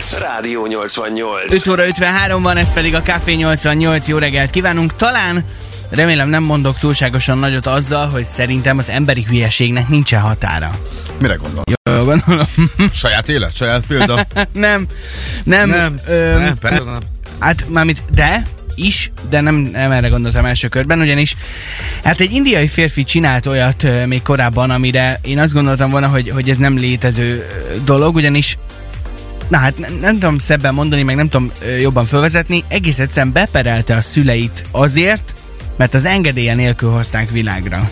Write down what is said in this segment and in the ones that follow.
perc. Rádió 88. 5 óra 53 van, ez pedig a Café 88. Jó reggelt kívánunk. Talán Remélem nem mondok túlságosan nagyot azzal, hogy szerintem az emberi hülyeségnek nincsen határa. Mire gondolsz? Jó, gondolom. Saját élet? Saját példa? nem, nem. Nem, öm, nem, persze nem. Hát mármint, de is, de nem, nem erre gondoltam első körben, ugyanis hát egy indiai férfi csinált olyat ö, még korábban, amire én azt gondoltam volna, hogy, hogy ez nem létező dolog, ugyanis Na hát nem, nem tudom szebben mondani, meg nem tudom jobban felvezetni, egész egyszerűen beperelte a szüleit azért, mert az engedélye nélkül hozták világra.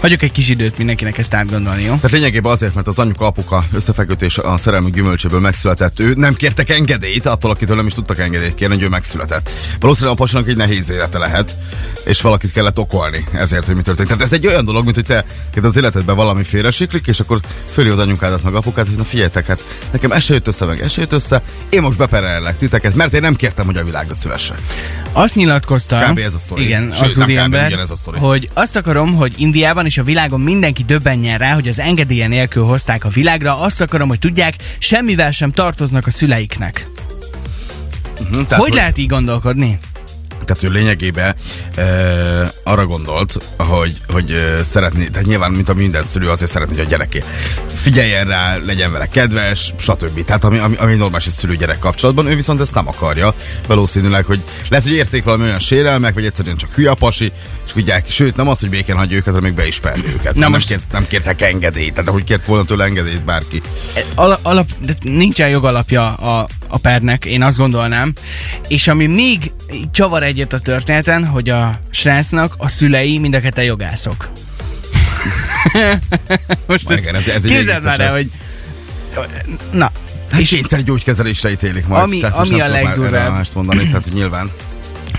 Hagyjuk egy kis időt mindenkinek ezt átgondolni, jó? Tehát lényegében azért, mert az anyuka apuka összefekütés a szerelmi gyümölcséből megszületett. Ő nem kértek engedélyt, attól, akitől nem is tudtak engedélyt kérni, hogy ő megszületett. Valószínűleg a pasinak egy nehéz élete lehet, és valakit kellett okolni ezért, hogy mi történt. Tehát ez egy olyan dolog, mint hogy te az életedben valami félresiklik, és akkor az anyukádat meg apukát, hogy na figyeljetek, hát nekem ez se jött össze, meg ez se jött össze, én most beperellek titeket, mert én nem kértem, hogy a világra szülessek. Azt nyilatkozta, Kb. ez a sztori. igen, Sőt, az úriember, hogy azt akarom, hogy Indiában és a világon mindenki döbbenjen rá, hogy az engedélye nélkül hozták a világra, azt akarom, hogy tudják, semmivel sem tartoznak a szüleiknek. Tehát, hogy, hogy lehet így gondolkodni? Tehát ő lényegében e, arra gondolt, hogy, hogy e, szeretné, tehát nyilván, mint a minden szülő, azért szeretné, hogy a gyereké figyeljen rá, legyen vele kedves, stb. Tehát ami, ami, ami normális egy szülő-gyerek kapcsolatban, ő viszont ezt nem akarja. Valószínűleg, hogy lehet, hogy érték valami olyan sérelmek, vagy egyszerűen csak hülye pasi, és tudják, sőt, nem az, hogy békén hagyja őket, hanem még be is őket. Na nem, most- kért, nem kértek engedélyt, tehát ahogy kért volna tőle engedélyt bárki. Al- alap, de nincsen jogalapja a, a pernek, én azt gondolnám. És ami még csavar egyet a történeten, hogy a srácnak a szülei mind a ketten jogászok. Most Ma igen, ez- ez képzeld már el, hogy... Na, Hát és kényszer gyógykezelésre ítélik majd. Ami- tehát ami a már legdurvább. mást mondani, tehát nyilván.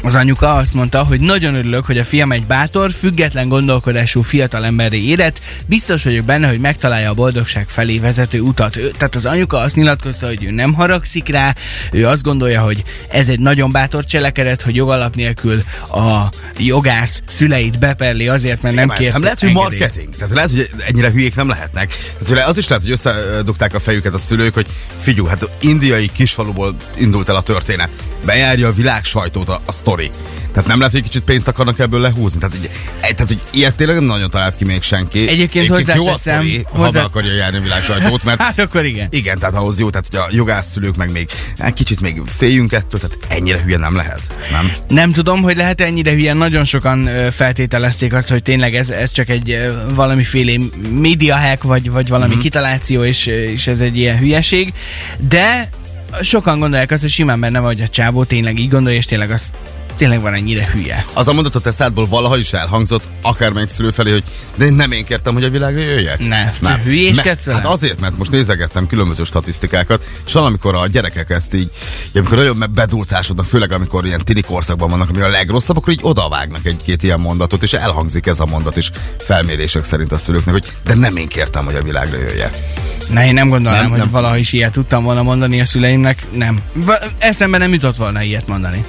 Az anyuka azt mondta, hogy nagyon örülök, hogy a fiam egy bátor, független gondolkodású fiatalemberré érett. Biztos vagyok benne, hogy megtalálja a boldogság felé vezető utat. Ő, tehát az anyuka azt nyilatkozta, hogy ő nem haragszik rá, ő azt gondolja, hogy ez egy nagyon bátor cselekedet, hogy jogalap nélkül a jogász szüleit beperli azért, mert nem kért nem lehet, hogy marketing. Tehát lehet, hogy ennyire hülyék nem lehetnek. Tehát az is lehet, hogy összedugták a fejüket a szülők, hogy figyú, hát indiai kisfaluból indult el a történet. Bejárja a világ sajtót a, a sztori. Tehát nem lehet, hogy egy kicsit pénzt akarnak ebből lehúzni. Tehát, egy- tehát hogy ilyet tényleg nem nagyon talált ki még senki. Egyébként jó a hozzáteszem, sztori, ha hozzá- be akarja járni a világ sajtót, mert Hát akkor igen. igen, tehát ahhoz jó, tehát hogy a jogászszülők meg még hát kicsit még féljünk ettől, tehát ennyire hülye nem lehet, nem? Nem tudom, hogy lehet ennyire hülye. Nagyon sokan feltételezték azt, hogy tényleg ez, ez csak egy valamiféle media hack, vagy, vagy valami mm-hmm. kitaláció, és, és ez egy ilyen hülyeség. De sokan gondolják azt, hogy simán benne vagy a csávó tényleg így gondolja, és tényleg az tényleg van ennyire hülye. Az a mondat a szádból valaha is elhangzott, akármelyik szülő felé, hogy de én nem én kértem, hogy a világra jöjjek. Ne, te hülyéskedsz Hát azért, mert most nézegettem különböző statisztikákat, és valamikor a gyerekek ezt így, amikor nagyon bedulcásodnak, főleg amikor ilyen tini korszakban vannak, ami a legrosszabb, akkor így odavágnak egy-két ilyen mondatot, és elhangzik ez a mondat is felmérések szerint a szülőknek, hogy de nem én kértem, hogy a világra jöjjek. Ne, én nem gondolnám, Nem, hogy nem. valaha is ilyet tudtam volna mondani a szüleimnek. Nem. Eszembe nem jutott volna ilyet mondani.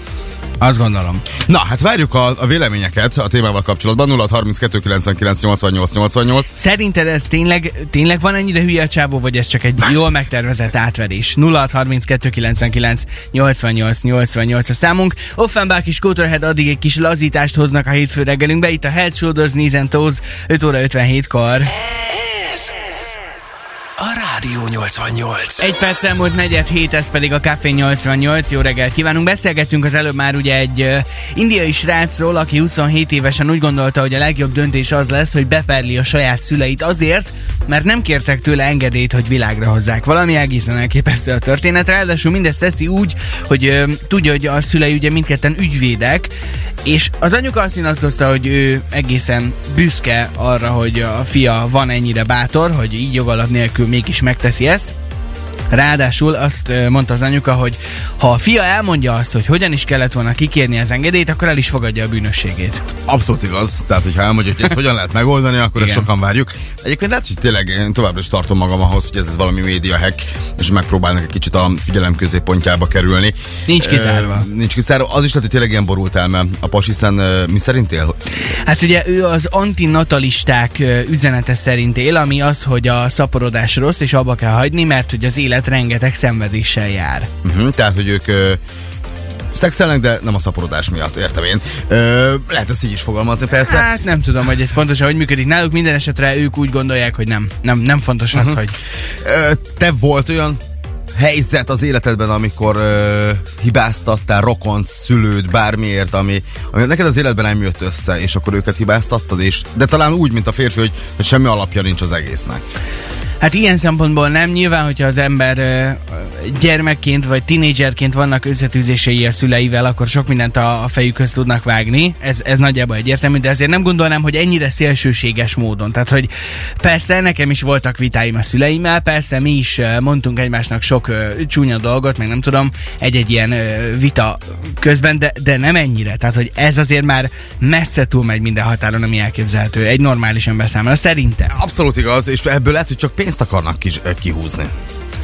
Azt gondolom. Na, hát várjuk a, a véleményeket a témával kapcsolatban. 0 32 99 88 88. Szerinted ez tényleg, tényleg van ennyire hülye a csábó, vagy ez csak egy jól megtervezett átverés? 0632 99 88 88 a számunk. Offenbach és Cotorhead addig egy kis lazítást hoznak a hétfő reggelünkbe. Itt a Head Shoulders, Knees and Toes 5 óra 57-kor. Ez a Rádió 88. Egy perc elmúlt negyed hét, ez pedig a Café 88. Jó reggelt kívánunk. Beszélgettünk az előbb már ugye egy uh, indiai srácról, aki 27 évesen úgy gondolta, hogy a legjobb döntés az lesz, hogy beperli a saját szüleit azért, mert nem kértek tőle engedélyt, hogy világra hozzák. Valami egészen elképesztő a történet. Ráadásul mindezt teszi úgy, hogy uh, tudja, hogy a szülei ugye mindketten ügyvédek, és az anyuka azt nyilatkozta, hogy ő egészen büszke arra, hogy a fia van ennyire bátor, hogy így jogalap nélkül mégis megteszi ezt. Ráadásul azt mondta az anyuka, hogy ha a fia elmondja azt, hogy hogyan is kellett volna kikérni az engedélyt, akkor el is fogadja a bűnösségét. Abszolút igaz. Tehát, hogyha elmondja, hogy ezt hogyan lehet megoldani, akkor ezt Igen. sokan várjuk. Egyébként lehet, hogy tényleg én továbbra is tartom magam ahhoz, hogy ez, ez valami média hack, és megpróbálnak egy kicsit a figyelem középpontjába kerülni. Nincs kizárva. Ö, nincs kizárva. Az is lehet, hogy tényleg ilyen borult elme a pas, hiszen ö, mi szerint él? Hát ugye ő az antinatalisták üzenete szerint él, ami az, hogy a szaporodás rossz, és abba kell hagyni, mert hogy az élet élet rengeteg szenvedéssel jár. Uh-huh, tehát, hogy ők ö, szexelnek, de nem a szaporodás miatt, értem én. Ö, lehet ezt így is fogalmazni, persze. Hát nem tudom, hogy ez pontosan hogy működik náluk, minden esetre ők úgy gondolják, hogy nem, nem, nem fontos az, hogy Ö, te volt olyan helyzet az életedben, amikor ö, hibáztattál rokont, szülőd, bármiért, ami, ami neked az életben nem jött össze, és akkor őket hibáztattad, és, de talán úgy, mint a férfi, hogy, hogy semmi alapja nincs az egésznek. Hát ilyen szempontból nem. Nyilván, hogyha az ember gyermekként vagy tinédzserként vannak összetűzései a szüleivel, akkor sok mindent a, a fejükhöz tudnak vágni. Ez, ez nagyjából egyértelmű, de azért nem gondolnám, hogy ennyire szélsőséges módon. Tehát, hogy persze nekem is voltak vitáim a szüleimmel, persze mi is mondtunk egymásnak sok ö, csúnya dolgot, meg nem tudom, egy-egy ilyen vita közben, de, de nem ennyire. Tehát, hogy ez azért már messze túlmegy minden határon, ami elképzelhető. Egy normális ember számára, szerintem. Abszolút igaz, és ebből lehet, hogy csak pénzt akarnak kis, kihúzni.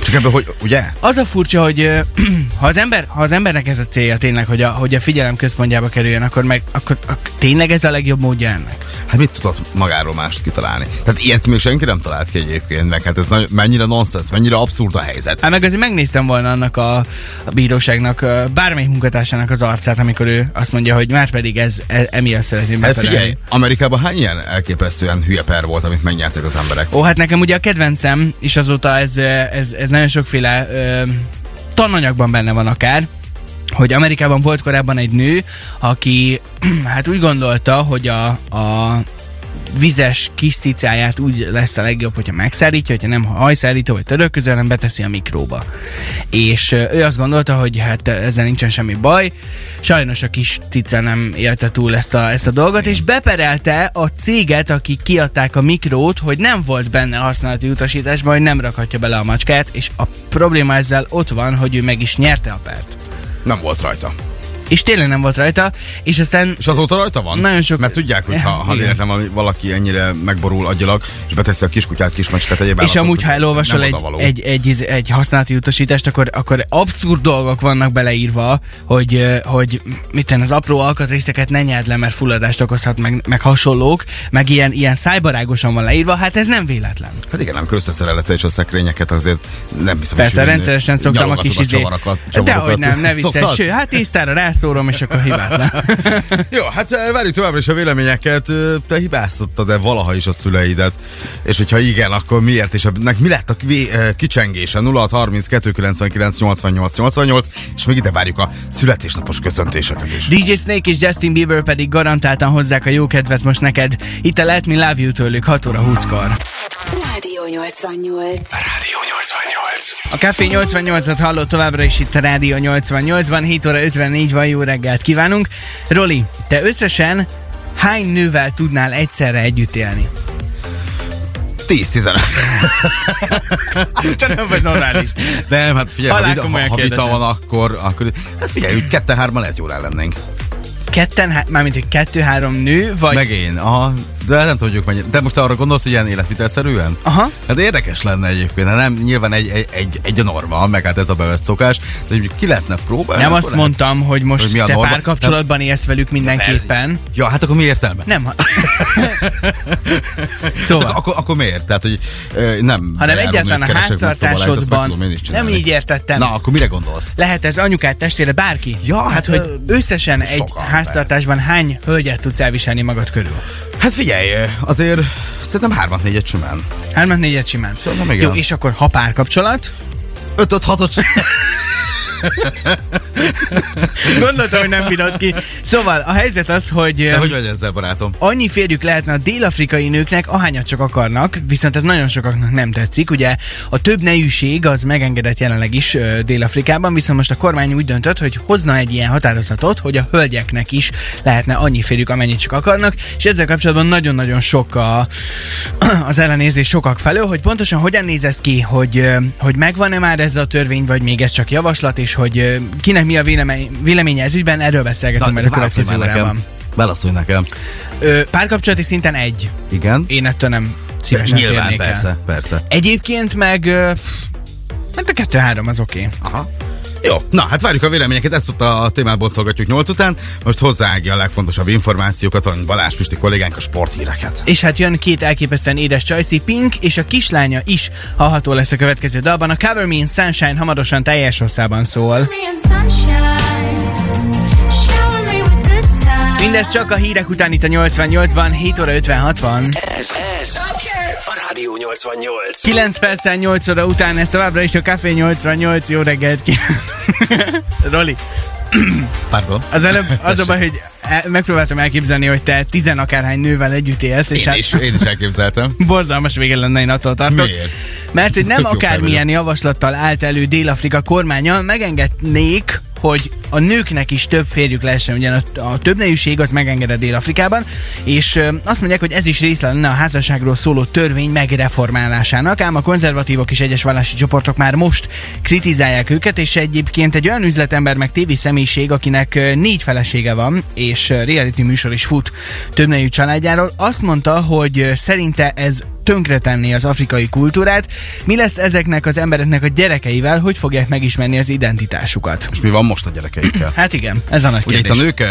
Csak ebből, hogy ugye? Az a furcsa, hogy ha az, ember, ha az embernek ez a célja tényleg, hogy a, hogy a figyelem központjába kerüljön, akkor meg akkor, akkor tényleg ez a legjobb módja ennek? Hát mit tudott magáról mást kitalálni? Tehát ilyet még senki nem talált ki egyébként, meg hát ez nagy, mennyire nonsens, mennyire abszurd a helyzet. Hát meg azért megnéztem volna annak a, a bíróságnak, bármelyik munkatársának az arcát, amikor ő azt mondja, hogy már pedig ez, ez emiatt szeretném Hát figyelj, Amerikában hány ilyen elképesztően hülye per volt, amit megnyertek az emberek? Ó, hát nekem ugye a kedvencem, és azóta ez, ö, ez, ez nagyon sokféle ö, tananyagban benne van akár, hogy Amerikában volt korábban egy nő, aki hát úgy gondolta, hogy a, a vizes kis cicáját úgy lesz a legjobb, hogyha megszárítja, hogyha nem hajszárító vagy törölköző, hanem beteszi a mikróba. És ő azt gondolta, hogy hát ezzel nincsen semmi baj. Sajnos a kis cica nem élte túl ezt a, ezt a dolgot, és beperelte a céget, akik kiadták a mikrót, hogy nem volt benne használati utasításban, hogy nem rakhatja bele a macskát, és a probléma ezzel ott van, hogy ő meg is nyerte a pert. Nem volt rajta. És tényleg nem volt rajta, és aztán És azóta rajta van? Nagyon sok- Mert tudják, hogy ha, ha véletlen valaki ennyire megborul agyilag, és beteszi a kiskutyát, kismacskát egyéb És amúgy, ha elolvasol egy, egy, egy, egy használati utasítást, akkor, akkor abszurd dolgok vannak beleírva, hogy, hogy miten az apró alkatrészeket ne nyerd le, mert fulladást okozhat, meg, meg hasonlók, meg ilyen, ilyen szájbarágosan van leírva, hát ez nem véletlen. Hát igen, amikor összeszerelete és a szekrényeket azért nem hiszem, Persze, hogy rendszeresen szoktam a kis izé... csavarakat, Dehogy nem, ne vicces. Hát tisztára rászórom, és akkor hibátlan. Jó, hát eh, várjuk továbbra is a véleményeket. Eh, Te hibáztattad-e valaha is a szüleidet? És hogyha igen, akkor miért? És ennek mi lett a eh, kicsengése? 0632 99 88 88 és még ide várjuk a születésnapos köszöntéseket is. DJ Snake és Justin Bieber pedig garantáltan hozzák a jó kedvet most neked. Itt a Let Me Love You tőlük 6 óra 20-kor. Rádió 88. Rádió 88. A Café 88-at hallott továbbra is itt a Rádió 88-ban, 7 óra 54 van, jó reggelt kívánunk. Roli, te összesen hány nővel tudnál egyszerre együtt élni? 10-15. Te nem vagy normális. Nem, hát figyelj, ha, vita, ha vita van, akkor, akkor hát figyelj, úgy ketten-hárman lehet jól ellennénk. Ketten, há- mármint hogy kettő-három nő, vagy... Meg én, aha, de nem tudjuk mennyi. De most arra gondolsz, hogy ilyen életvitelszerűen? Aha. Hát érdekes lenne egyébként, hát nem, nyilván egy, egy, egy, egy a norma, meg hát ez a bevett szokás, de hogy ki lehetne próbálni. Nem azt lehet. mondtam, hogy most Hogy mi a te norma? párkapcsolatban élsz velük mindenképpen. Ja, hát akkor mi értelme? Nem. ha- Hát szóval, akkor, akkor miért? Tehát, hogy nem. hanem egyáltalán a szóval háztartásodban is nem így értettem. Na, akkor mire gondolsz? Lehet ez anyukát, testvére, bárki? Ja, hát, hát hogy összesen egy sokan, háztartásban hány hölgyet tudsz elviselni magad körül? Hát figyelj, azért szerintem hármat négyet simán. Hármat, négyet simán. Szerintem igen. Jó, és akkor ha párkapcsolat, Ötöt, hatot gondoltam, hogy nem bírod ki. Szóval a helyzet az, hogy... De hogy vagy ezzel, barátom? annyi férjük lehetne a dél-afrikai nőknek, ahányat csak akarnak, viszont ez nagyon sokaknak nem tetszik. Ugye a több nejűség az megengedett jelenleg is Dél-Afrikában, viszont most a kormány úgy döntött, hogy hozna egy ilyen határozatot, hogy a hölgyeknek is lehetne annyi férjük, amennyit csak akarnak, és ezzel kapcsolatban nagyon-nagyon sok a, az ellenézés sokak felől, hogy pontosan hogyan néz ez ki, hogy, hogy megvan-e már ez a törvény, vagy még ez csak javaslat, és hogy kinek mi a vélemény, véleménye ez ügyben, erről beszélgetünk majd a következő órában. Válaszolj nekem. Ö, párkapcsolati szinten egy. Igen? Én ettől nem szívesen Nyilván, térnék persze, el. persze. Egyébként meg... pff, Hát a kettő-három az oké. Okay. Aha. Jó, na hát várjuk a véleményeket, ezt ott a témából szolgatjuk 8 után. Most hozzáágja a legfontosabb információkat, valamint Balázs Pisti kollégánk a sporthíreket. És hát jön két elképesztően édes Csajci Pink, és a kislánya is hallható lesz a következő dalban. A Cover Me in Sunshine hamarosan teljes hosszában szól. Mindez csak a hírek után itt a 88-ban, 7 óra 56 van. Ez, ez a Rádió 88. 9 perccel 8 óra után, ez továbbra is a Café 88, jó reggelt ki. Roli, Pardon? az előbb az a baj, hogy el- megpróbáltam elképzelni, hogy te tizen akárhány nővel együtt élsz, és Én hát is, én is elképzeltem. borzalmas vége lenne, én attól tartok. Miért? Mert hogy nem Tök akármilyen javaslattal állt elő Dél-Afrika kormánya, megengednék, hogy a nőknek is több férjük lehessen, ugyan a, a többnejűség az megengedett Dél-Afrikában, és ö, azt mondják, hogy ez is része lenne a házasságról szóló törvény megreformálásának, ám a konzervatívok és egyes vallási csoportok már most kritizálják őket, és egyébként egy olyan üzletember meg tévi személyiség, akinek négy felesége van, és reality műsor is fut többnejű családjáról, azt mondta, hogy szerinte ez tönkretenni az afrikai kultúrát. Mi lesz ezeknek az embereknek a gyerekeivel, hogy fogják megismerni az identitásukat? És mi van most a gyerekeikkel? Hát igen, ez a nagy Ugye itt kérdés. a nők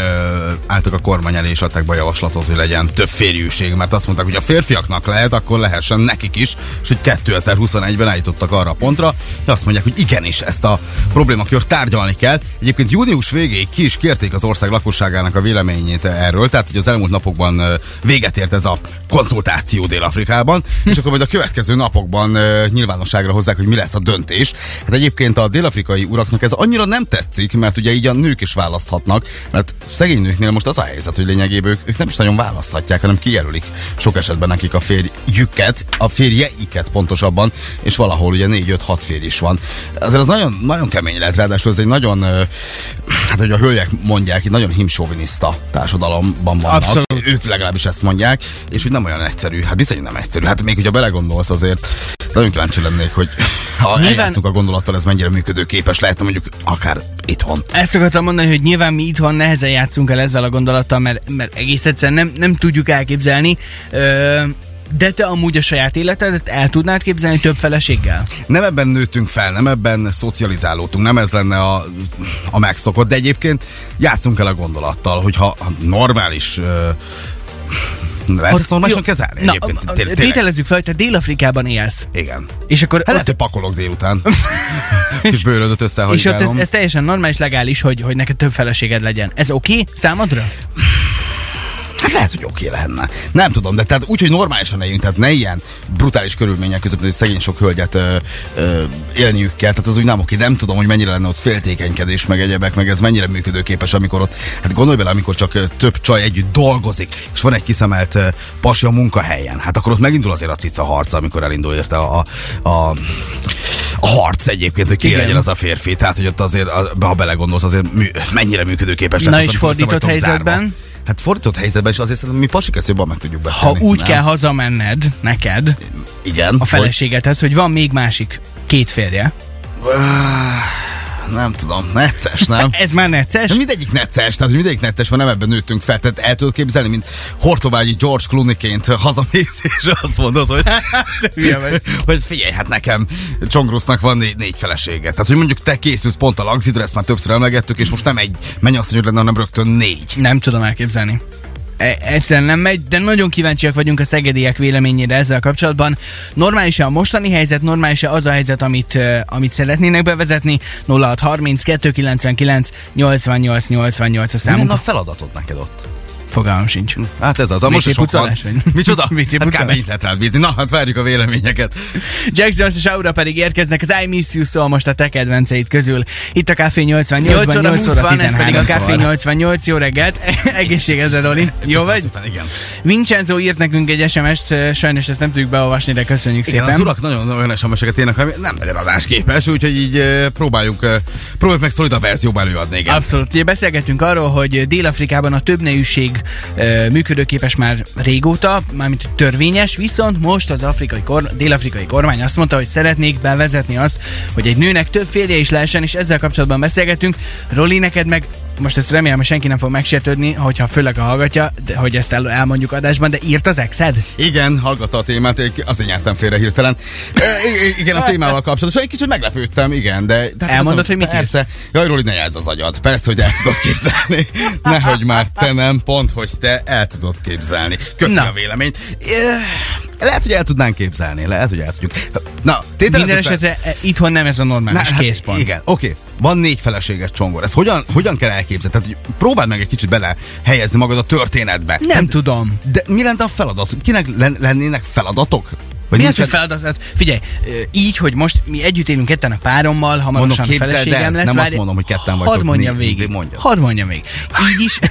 álltak a kormány elé és adták be a javaslatot, hogy legyen több férjűség, mert azt mondták, hogy a férfiaknak lehet, akkor lehessen nekik is, és hogy 2021-ben eljutottak arra a pontra, hogy azt mondják, hogy igenis ezt a problémakört tárgyalni kell. Egyébként június végéig ki is kérték az ország lakosságának a véleményét erről, tehát hogy az elmúlt napokban véget ért ez a konzultáció Dél-Afrikában, és akkor majd a következő napokban nyilvánosságra hozzák, hogy mi lesz a döntés. Hát egyébként a dél-afrikai uraknak ez annyira nem tetszik, mert ugye így a nők is választhatnak, mert szegény nőknél most az a helyzet, hogy lényegében ők, ők nem is nagyon választhatják, hanem kijelölik sok esetben nekik a férjüket, a férjeiket pontosabban, és valahol ugye 4-5-6 férj is van. Azért az nagyon, nagyon kemény lehet, ráadásul ez egy nagyon, hát hogy a hölgyek mondják, egy nagyon himsoviniszta társadalomban vannak. Abszolút. Ők legalábbis ezt mondják, és hogy nem olyan egyszerű. Hát bizony nem egyszerű. Hát még hogyha belegondolsz azért, nagyon kíváncsi lennék, hogy ha Nyilván- a gondolattal, ez mennyire működőképes lehetne mondjuk akár itthon. Ezt akartam mondani, hogy nyilván mi itthon nehezen játszunk el ezzel a gondolattal, mert, mert egész egyszerűen nem, nem tudjuk elképzelni. Ö, de te amúgy a saját életedet el tudnád képzelni több feleséggel? Nem ebben nőttünk fel, nem ebben szocializálódtunk, nem ez lenne a, a megszokott, de egyébként játszunk el a gondolattal, hogyha ha normális ö, lehet ezt normálisan kezelni Na, tételezzük fel, hogy te Dél-Afrikában élsz. Igen. És akkor Hát lehet, hogy pakolok délután. Kis bőrödöt és ott ez, ez teljesen normális, legális, hogy, hogy neked több feleséged legyen. Ez oké okay számodra? Hát lehet, hogy oké lenne. Nem tudom, de tehát úgy, hogy normálisan éljünk, tehát ne ilyen brutális körülmények között, hogy szegény sok hölgyet ö, ö, élniük kell, tehát az úgy nem oké. Nem tudom, hogy mennyire lenne ott féltékenykedés, meg egyebek, meg ez mennyire működőképes, amikor ott, hát gondolj bele, amikor csak több csaj együtt dolgozik, és van egy kiszemelt pasi a munkahelyen, hát akkor ott megindul azért a cica harca, amikor elindul érte a, a, a, a harc egyébként, hogy ki Igen. legyen az a férfi. Tehát, hogy ott azért, ha belegondolsz, azért mű, mennyire működőképes. Na lehet és az, össze fordított vagytok zárva. Hát fordított helyzetben is azért szerintem mi pasik ezt jobban meg tudjuk Ha beszélni. úgy nem? kell hazamenned neked, Igen. a feleségedhez, hogy van még másik két férje. Nem tudom, necces, nem? Ez már necces? De mindegyik necces, tehát mindegyik necces, mert nem ebben nőttünk fel. Tehát el tudod képzelni, mint Hortobágyi George Clooney-ként hazamész, és azt mondod, hogy, vagy. hogy figyelj, hát nekem Csongrusznak van négy, négy felesége. Tehát, hogy mondjuk te készülsz pont a Lagzidra, ezt már többször emlegettük, és most nem egy mennyasszonyod lenne, hanem rögtön négy. Nem tudom elképzelni. E- Egyszerűen nem megy, de nagyon kíváncsiak vagyunk a szegediek véleményére ezzel kapcsolatban. Normális-e a mostani helyzet, normális-e az a helyzet, amit, amit szeretnének bevezetni? 0630 299 88 88 a számunk. a feladatod neked ott? Fogalmam sincs. Hát ez az, a most is sok van. pucolás vagy? Micsoda? WC Hát pucolás? mennyit lehet rád bízni. Na, hát várjuk a véleményeket. Jack Jones és Aura pedig érkeznek az I Miss You szól most a te kedvenceid közül. Itt a Café 88, 8 óra 8 20 óra van, ez 13 pedig a Café kor. 88, jó reggelt, egészségedre Roli. Jó vagy? Igen. Vincenzo írt nekünk egy SMS-t, sajnos ezt nem tudjuk beolvasni, de köszönjük Igen, szépen. az urak nagyon olyan SMS-eket írnak, ami nem nagyon adásképes, úgyhogy így próbáljuk, próbáljuk meg szolida verzióba előadni, igen. Abszolút. Ugye beszélgettünk arról, hogy Dél-Afrikában a többnejűség működőképes már régóta, mármint törvényes, viszont most az afrikai kor, dél-afrikai kormány azt mondta, hogy szeretnék bevezetni azt, hogy egy nőnek több férje is lehessen, és ezzel kapcsolatban beszélgetünk. Roli, neked meg most ezt remélem, hogy senki nem fog megsértődni, hogyha főleg a hallgatja, de, hogy ezt el, elmondjuk adásban, de írt az exed? Igen, hallgatta a témát, azért nyertem félre hirtelen. E, igen, a témával kapcsolatban. Egy kicsit meglepődtem, igen, de... de hát Elmondod, azt hogy mit Persze. Jaj, Roli, ne jelz az agyad. Persze, hogy el tudod képzelni. Nehogy már te nem, pont, hogy te el tudod képzelni. Köszi Na. a véleményt. Lehet, hogy el tudnánk képzelni, lehet, hogy el tudjuk. Na, Minden fel- esetre e, itthon nem ez a normális hát készpont. Igen, oké. Van négy feleséges csongor. Ez hogyan, hogyan kell elképzelni? Tehát hogy próbáld meg egy kicsit bele helyezni magad a történetbe. Nem Tehát- tudom. De mi lenne a feladat? Kinek len- lennének feladatok? Vagy Mi az, hogy feladat? Hát Figyelj, így, hogy most mi együtt élünk ketten a párommal, Mondom, hamarosan a képzeld el, feleségem lesz. nem azt várj- mondom, hogy ketten vagytok, Hadd mondjam végig. mondjad. Hadd mondjam végig. Így is.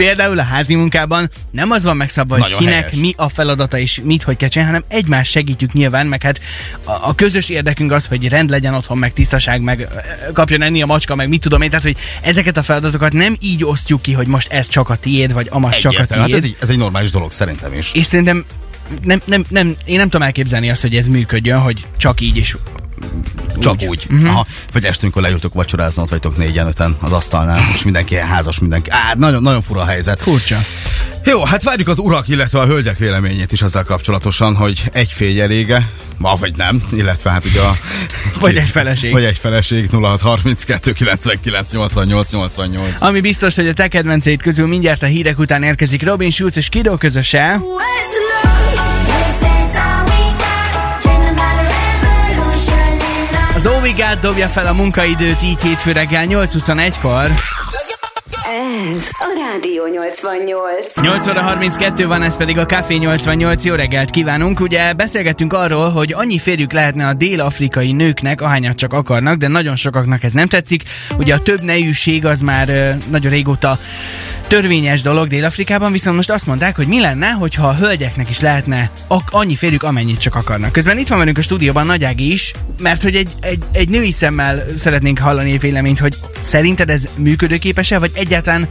Például a házi munkában nem az van megszabva, hogy Nagyon kinek helyes. mi a feladata és mit, hogy kell csinálni, hanem egymást segítjük nyilván, meg hát a, a közös érdekünk az, hogy rend legyen otthon, meg tisztaság, meg kapjon enni a macska, meg mit tudom én. Tehát, hogy ezeket a feladatokat nem így osztjuk ki, hogy most ez csak a tiéd, vagy amaz csak a Egyértelmű. tiéd. Hát ez, egy, ez egy normális dolog szerintem is. És szerintem nem, nem, nem, én nem tudom elképzelni azt, hogy ez működjön, hogy csak így és Csak úgy. úgy. Mhm. Aha. Vagy este, amikor leültök vacsorázni, ott vagytok négyen, öten az asztalnál, és mindenki ilyen házas, mindenki. Á, nagyon, nagyon fura a helyzet. furcsa. Jó, hát várjuk az urak, illetve a hölgyek véleményét is ezzel kapcsolatosan, hogy egy férj elége, ma vagy nem, illetve hát ugye a... Vagy egy feleség. Vagy egy feleség, 0632 99 88 88. Ami biztos, hogy a te kedvenceid közül mindjárt a hírek után érkezik Robin Schulz és Kido közöse. Az Ovigát dobja fel a munkaidőt így hétfő reggel 8.21-kor. Ez a Rádió 88. 8 óra 32 van, ez pedig a Café 88. Jó reggelt kívánunk. Ugye beszélgettünk arról, hogy annyi férjük lehetne a dél-afrikai nőknek, ahányat csak akarnak, de nagyon sokaknak ez nem tetszik. Ugye a több nejűség az már nagyon régóta törvényes dolog Dél-Afrikában, viszont most azt mondták, hogy mi lenne, hogyha a hölgyeknek is lehetne ak- annyi férjük, amennyit csak akarnak. Közben itt van velünk a stúdióban Nagy Ági is, mert hogy egy, egy, egy női szemmel szeretnénk hallani egy véleményt, hogy szerinted ez működőképes-e, vagy egyáltalán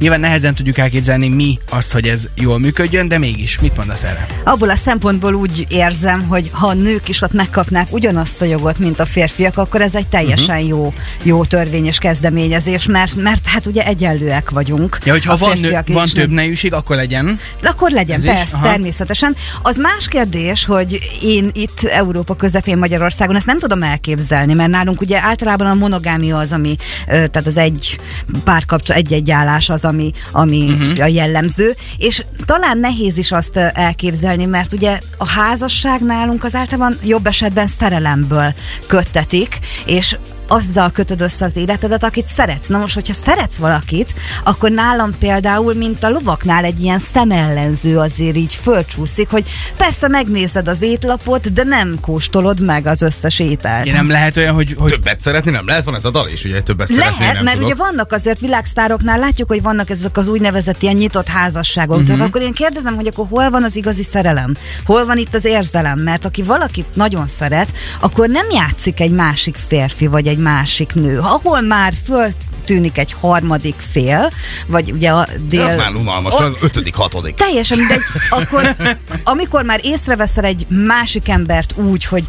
nyilván nehezen tudjuk elképzelni mi azt, hogy ez jól működjön, de mégis, mit mondasz erre? Abból a szempontból úgy érzem, hogy ha a nők is ott megkapnák ugyanazt a jogot, mint a férfiak, akkor ez egy teljesen Mhm. jó, jó törvényes kezdeményezés, mert, mert hát ugye egyenlőek vagyunk. Ja, hogyha van, nő, van és több nejűség, akkor legyen. Akkor legyen, Ez persze, természetesen. Az más kérdés, hogy én itt Európa közepén Magyarországon ezt nem tudom elképzelni, mert nálunk ugye általában a monogámia az, ami, tehát az egy párkapcsolat, egy-egy állás az, ami, ami uh-huh. a jellemző, és talán nehéz is azt elképzelni, mert ugye a házasság nálunk az általában jobb esetben szerelemből köttetik, és azzal kötöd össze az életedet, akit szeretsz. Na most, hogyha szeretsz valakit, akkor nálam például, mint a lovaknál egy ilyen szemellenző azért így fölcsúszik, hogy persze megnézed az étlapot, de nem kóstolod meg az összes ételt. Ugye nem lehet olyan, hogy, hogy Többet szeretni nem lehet, van ez a dal is, ugye többet szeretni lehet, nem mert tudok. ugye vannak azért világsztároknál, látjuk, hogy vannak ezek az úgynevezett ilyen nyitott házasságok. Uh-huh. Akkor én kérdezem, hogy akkor hol van az igazi szerelem? Hol van itt az érzelem? Mert aki valakit nagyon szeret, akkor nem játszik egy másik férfi vagy egy másik nő. Ahol már föl tűnik egy harmadik fél, vagy ugye a De dél... az már unalmas, az ötödik, hatodik. Teljesen mindegy. Akkor, amikor már észreveszel egy másik embert úgy, hogy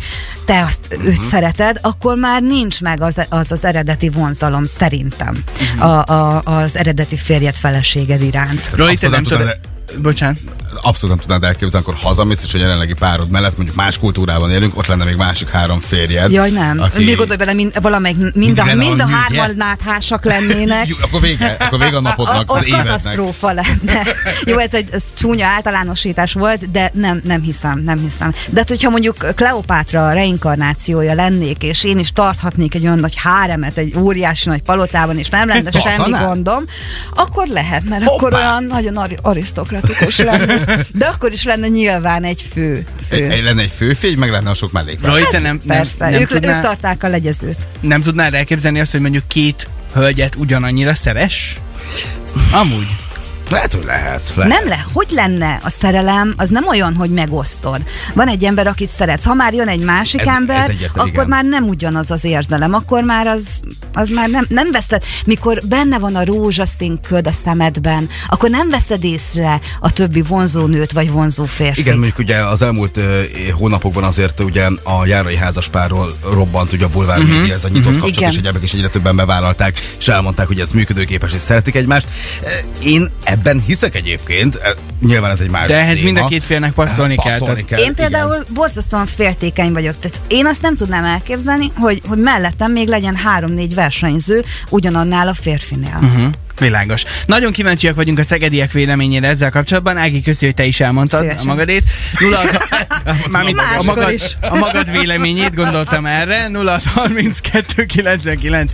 te azt Mhm. őt szereted, akkor már nincs meg az az, az eredeti vonzalom, szerintem, Mhm. a, a, az eredeti férjed feleséged iránt. Roli, te nem tudod... Bocsánat. Abszolút nem tudnád elképzelni, akkor hazamész, és a jelenlegi párod mellett mondjuk más kultúrában élünk, ott lenne még másik három férjed. Jaj, nem. Aki... Még gondolj bele, mind, valamelyik, mind, mind, a, mind a a hárman náthásak lennének. Jó, akkor vége, akkor vége a napodnak, A- az évednek. katasztrófa lenne. Jó, ez egy ez csúnya általánosítás volt, de nem, nem hiszem, nem hiszem. De hát, hogyha mondjuk Kleopátra reinkarnációja lennék, és én is tarthatnék egy olyan nagy háremet, egy óriási nagy palotában, és nem lenne semmi gondom, akkor lehet, mert Hoppá! akkor olyan nagyon ari- arisztokratikus lenne. De akkor is lenne nyilván egy fő. Egy, fő. egy lenne egy főfény, meg lenne a sok mellék. Roli, te nem, nem, Persze, nem, ők, ők tudnál, tarták a legyezőt. nem tudnád elképzelni azt, hogy mondjuk két hölgyet ugyanannyira szeres? Amúgy. Lehet, hogy lehet. lehet. Nem le, hogy lenne a szerelem, az nem olyan, hogy megosztod. Van egy ember, akit szeretsz. Ha már jön egy másik Ez- ember, ez akkor igen. már nem ugyanaz az érzelem, akkor már az az már nem, nem veszed, mikor benne van a rózsaszín köd a szemedben, akkor nem veszed észre a többi vonzó nőt vagy vonzó férfit. Igen, mondjuk ugye az elmúlt uh, hónapokban azért ugye a járai házaspárról robbant ugye a bulvár uh-huh. média, ez a nyitott uh-huh. kapcsolat, Igen. és egyebek is egyre többen bevállalták, és elmondták, hogy ez működőképes, és szeretik egymást. Én ebben hiszek egyébként, nyilván ez egy más De ehhez téma. mind a két félnek passzolni kell, Passzolni tehát- kell. Én például igen. borzasztóan féltékeny vagyok, tehát én azt nem tudnám elképzelni, hogy, hogy mellettem még legyen három-négy versenyző ugyanannál a férfinél. Uh-huh. Világos. Nagyon kíváncsiak vagyunk a szegediek véleményére ezzel kapcsolatban. Ági, köszi, hogy te is elmondtad Szívesen. a magadét. Nulla, mármint a, magad, is. a magad véleményét gondoltam erre. 0 32 99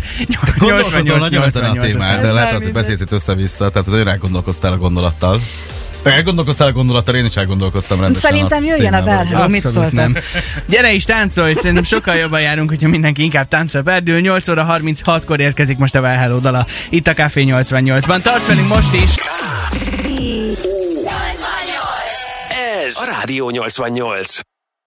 Gondolkozol 88 nagyon ezen a 88 témán, de lehet, hogy beszélsz itt össze-vissza, tehát nagyon elgondolkoztál a gondolattal. Elgondolkoztál a gondolattal, én is elgondolkoztam rendesen. Szerintem jöjjön a témával. belheló, mit szóltam? nem. Gyere is táncolj, szerintem sokkal jobban járunk, hogyha mindenki inkább táncol perdül. 8 óra 36-kor érkezik most a Well Hello dala. Itt a Café 88-ban. Tarts velünk most is! Ez a Rádió 88.